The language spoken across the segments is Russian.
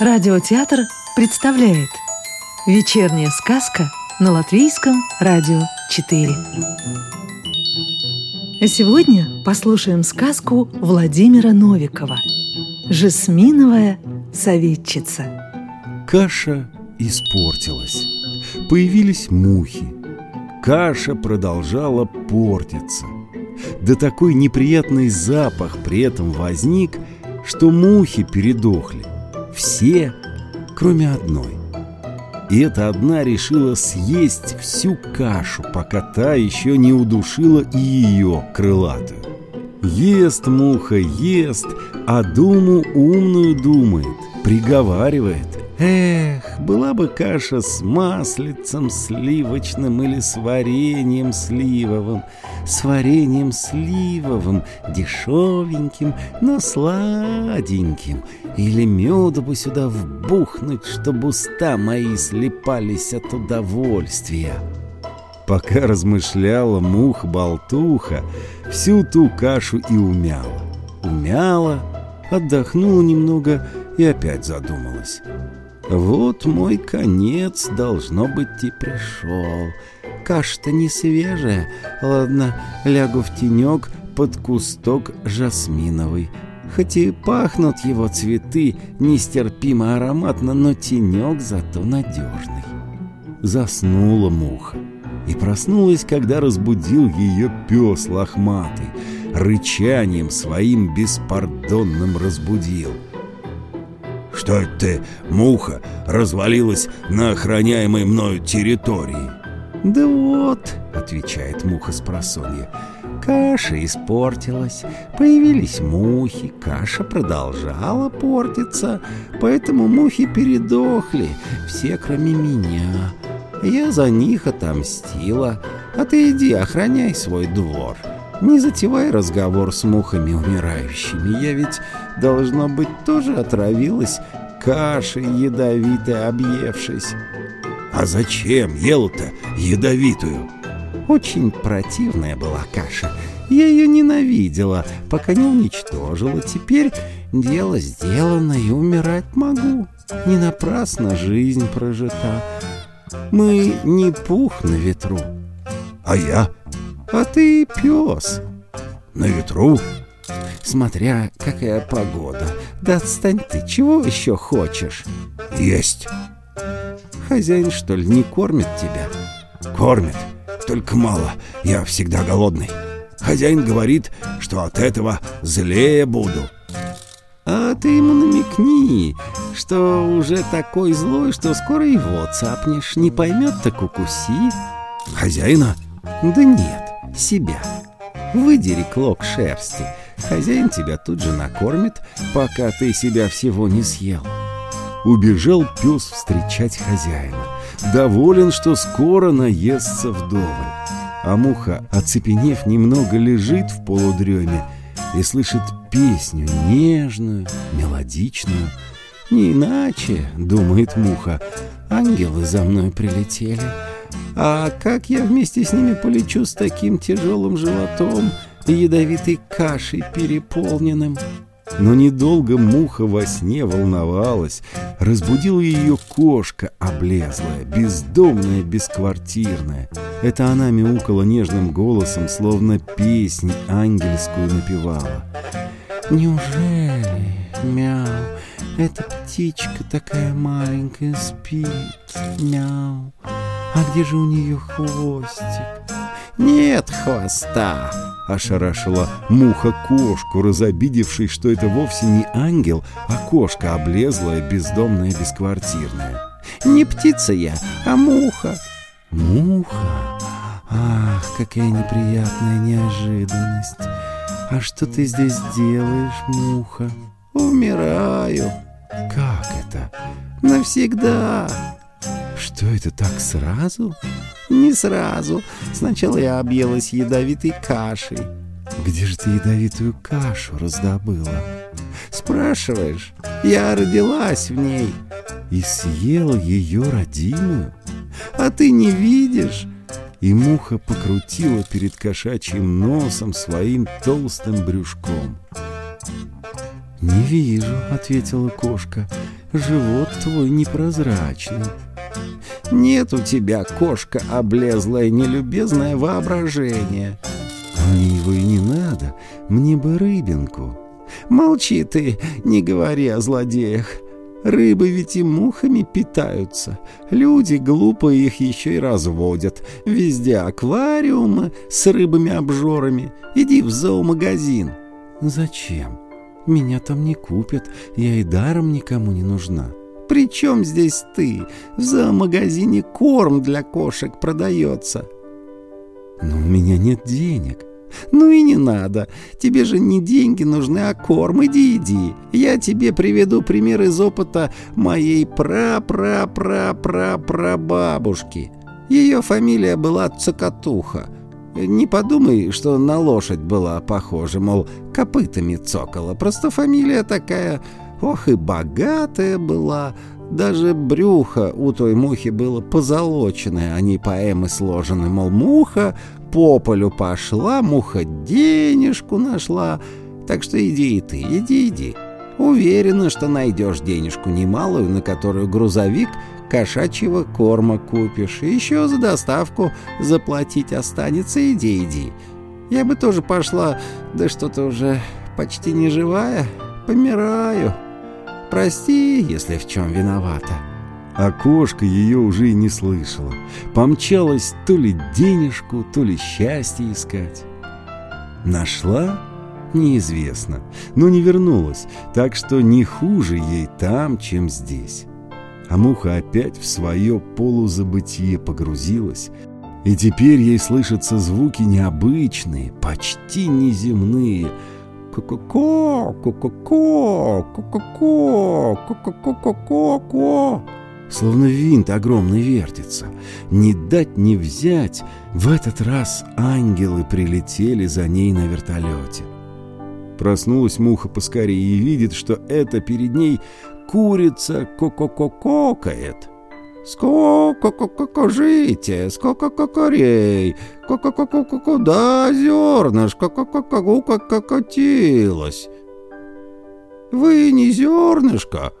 Радиотеатр представляет Вечерняя сказка на Латвийском радио 4 А сегодня послушаем сказку Владимира Новикова «Жасминовая советчица» Каша испортилась. Появились мухи. Каша продолжала портиться. Да такой неприятный запах при этом возник, что мухи передохли. Все, кроме одной. И эта одна решила съесть всю кашу, пока та еще не удушила и ее крылатую. Ест муха, ест, а думу умную думает, приговаривает. Эх, была бы каша с маслицем сливочным или с вареньем сливовым, с вареньем сливовым, дешевеньким, но сладеньким, или меду бы сюда вбухнуть, чтобы уста мои слепались от удовольствия. Пока размышляла муха-болтуха, всю ту кашу и умяла. Умяла, отдохнула немного и опять задумалась. Вот мой конец, должно быть, и пришел. Каша-то не свежая. Ладно, лягу в тенек под кусток жасминовый. Хоть и пахнут его цветы нестерпимо ароматно, но тенек зато надежный. Заснула муха и проснулась, когда разбудил ее пес лохматый, рычанием своим беспардонным разбудил. «Что это ты, муха, развалилась на охраняемой мною территории?» «Да вот», — отвечает муха с просонья, — «каша испортилась, появились мухи, каша продолжала портиться, поэтому мухи передохли, все кроме меня. Я за них отомстила, а ты иди охраняй свой двор». Не затевай разговор с мухами умирающими. Я ведь, должно быть, тоже отравилась кашей ядовитой объевшись. А зачем ел-то ядовитую? Очень противная была каша. Я ее ненавидела, пока не уничтожила. Теперь дело сделано, и умирать могу. Не напрасно жизнь прожита. Мы не пух на ветру. А я? А ты пес. На ветру? Смотря какая погода. Да отстань ты, чего еще хочешь? Есть. Хозяин, что ли, не кормит тебя? Кормит, только мало. Я всегда голодный. Хозяин говорит, что от этого злее буду. А ты ему намекни, что уже такой злой, что скоро его цапнешь. Не поймет, так укуси. Хозяина? Да нет, себя. Выдери клок шерсти. Хозяин тебя тут же накормит, пока ты себя всего не съел. Убежал пес встречать хозяина. Доволен, что скоро наестся вдоволь. А муха, оцепенев, немного лежит в полудреме и слышит песню нежную, мелодичную. Не иначе, думает муха, ангелы за мной прилетели. А как я вместе с ними полечу с таким тяжелым животом и ядовитой кашей переполненным? Но недолго муха во сне волновалась. Разбудила ее кошка облезлая, бездомная, бесквартирная. Это она мяукала нежным голосом, словно песнь ангельскую напевала. «Неужели, мяу, эта птичка такая маленькая спит, мяу?» А где же у нее хвостик? Нет хвоста, ошарашила муха кошку, разобидевшись, что это вовсе не ангел, а кошка облезлая, бездомная, бесквартирная. Не птица я, а муха. Муха? Ах, какая неприятная неожиданность. А что ты здесь делаешь, муха? Умираю. Как это? Навсегда. Что это так сразу? Не сразу. Сначала я объелась ядовитой кашей. Где же ты ядовитую кашу раздобыла? Спрашиваешь, я родилась в ней и съела ее родимую. А ты не видишь? И муха покрутила перед кошачьим носом своим толстым брюшком. «Не вижу», — ответила кошка. живот твой непрозрачный. Нет у тебя, кошка облезлое нелюбезное воображение. Мне его и не надо, мне бы рыбинку. Молчи ты, не говори о злодеях. Рыбы ведь и мухами питаются. Люди глупо их еще и разводят. Везде аквариумы с рыбами-обжорами. Иди в зоомагазин. Зачем? Меня там не купят, я и даром никому не нужна. При чем здесь ты? В зоомагазине корм для кошек продается. Но у меня нет денег. Ну и не надо. Тебе же не деньги нужны, а корм. Иди, иди. Я тебе приведу пример из опыта моей пра-пра-пра-пра-прабабушки. Ее фамилия была Цокотуха. Не подумай, что на лошадь была похожа, мол, копытами цокала. Просто фамилия такая, ох и богатая была. Даже брюхо у той мухи было позолоченное, а не поэмы сложены, мол, муха по полю пошла, муха денежку нашла. Так что иди и ты, иди, иди. Уверена, что найдешь денежку немалую, на которую грузовик кошачьего корма купишь. И еще за доставку заплатить останется. Иди, иди. Я бы тоже пошла, да что-то уже почти не живая. Помираю. Прости, если в чем виновата а кошка ее уже и не слышала. Помчалась то ли денежку, то ли счастье искать. Нашла? Неизвестно, но не вернулась, так что не хуже ей там, чем здесь. А муха опять в свое полузабытие погрузилась, и теперь ей слышатся звуки необычные, почти неземные. Ко-ко-ко, ко-ко-ко, ко-ко-ко, ко-ко-ко-ко-ко словно винт огромный вертится. Не дать не взять, в этот раз ангелы прилетели за ней на вертолете. Проснулась муха поскорее и видит, что это перед ней курица ко-ко-ко-кокает. «Сколько-ко-ко жите, сколько-ко-корей, ко-ко-ко-ко куда зернышко, ко-ко-ко катилось?» «Вы не зернышко,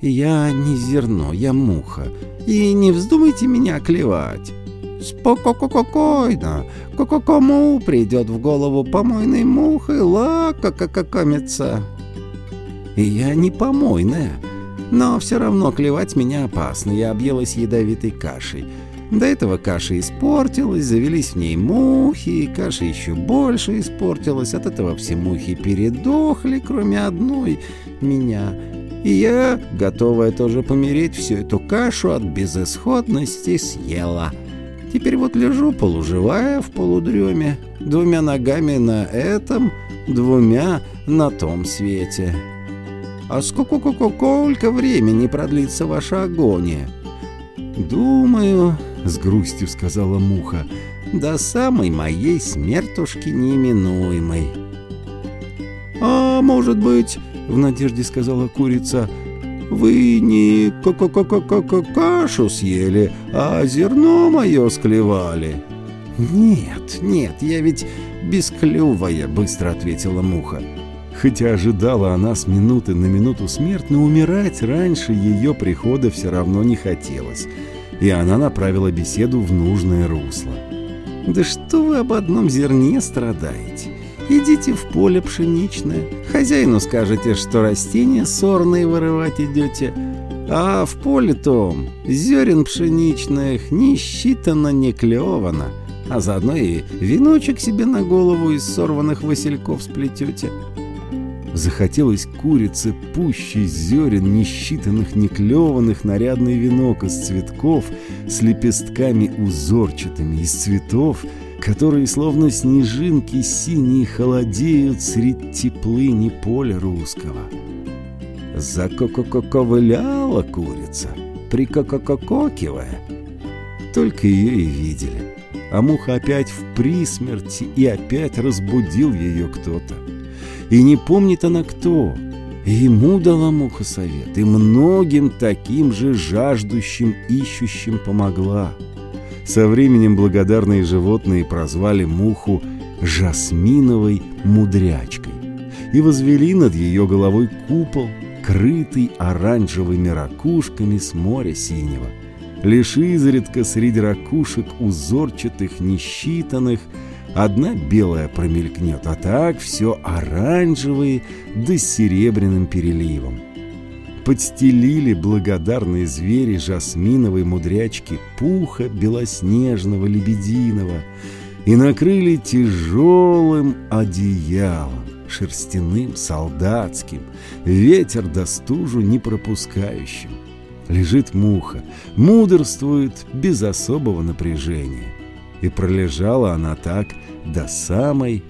я не зерно, я муха. И не вздумайте меня клевать. Спокойно. Кому придет в голову помойной мухой лакакакамиться? И я не помойная. Но все равно клевать меня опасно. Я объелась ядовитой кашей. До этого каша испортилась, завелись в ней мухи, и каша еще больше испортилась. От этого все мухи передохли, кроме одной меня. И я, готовая тоже помереть, всю эту кашу от безысходности съела. Теперь вот лежу полуживая в полудреме, двумя ногами на этом, двумя на том свете. А сколько-сколько времени продлится ваша агония? Думаю, с грустью сказала муха, до самой моей смертушки неминуемой. А может быть, в надежде сказала курица. «Вы не -к -к -к кашу съели, а зерно мое склевали». «Нет, нет, я ведь бесклювая», — быстро ответила муха. Хотя ожидала она с минуты на минуту смерть, но умирать раньше ее прихода все равно не хотелось, и она направила беседу в нужное русло. «Да что вы об одном зерне страдаете? Идите в поле пшеничное. Хозяину скажете, что растения сорные вырывать идете. А в поле том зерен пшеничных не считано, не клевано. А заодно и веночек себе на голову из сорванных васильков сплетете. Захотелось курице пуще зерен, несчитанных, неклеванных, нарядный венок из цветков с лепестками узорчатыми, из цветов — которые словно снежинки синие холодеют средь теплыни поля русского. Закококовыляла курица, прикококококивая. Только ее и видели. А муха опять в присмерти, и опять разбудил ее кто-то. И не помнит она кто. Ему дала муха совет, и многим таким же жаждущим, ищущим помогла. Со временем благодарные животные прозвали муху «жасминовой мудрячкой» и возвели над ее головой купол, крытый оранжевыми ракушками с моря синего. Лишь изредка среди ракушек узорчатых, несчитанных, одна белая промелькнет, а так все оранжевые да серебряным переливом. Подстелили благодарные звери жасминовой мудрячки пуха белоснежного лебединого и накрыли тяжелым одеялом шерстяным, солдатским, ветер до стужу не пропускающим. Лежит муха, мудрствует без особого напряжения. И пролежала она так до самой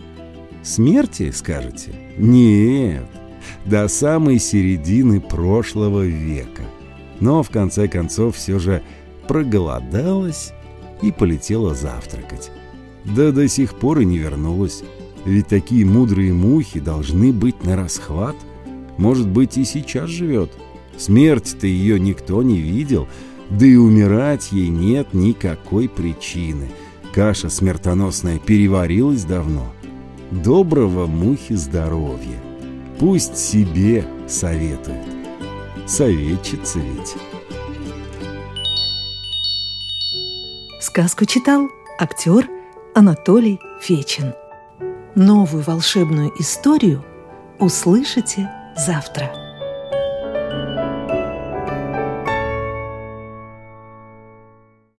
смерти, скажете? Нет, до самой середины прошлого века. Но в конце концов все же проголодалась и полетела завтракать. Да до сих пор и не вернулась. Ведь такие мудрые мухи должны быть на расхват. Может быть, и сейчас живет. Смерть-то ее никто не видел, да и умирать ей нет никакой причины. Каша смертоносная переварилась давно. Доброго мухи здоровья. Пусть себе советует. Советчица ведь. Сказку читал актер Анатолий Фечин. Новую волшебную историю услышите завтра.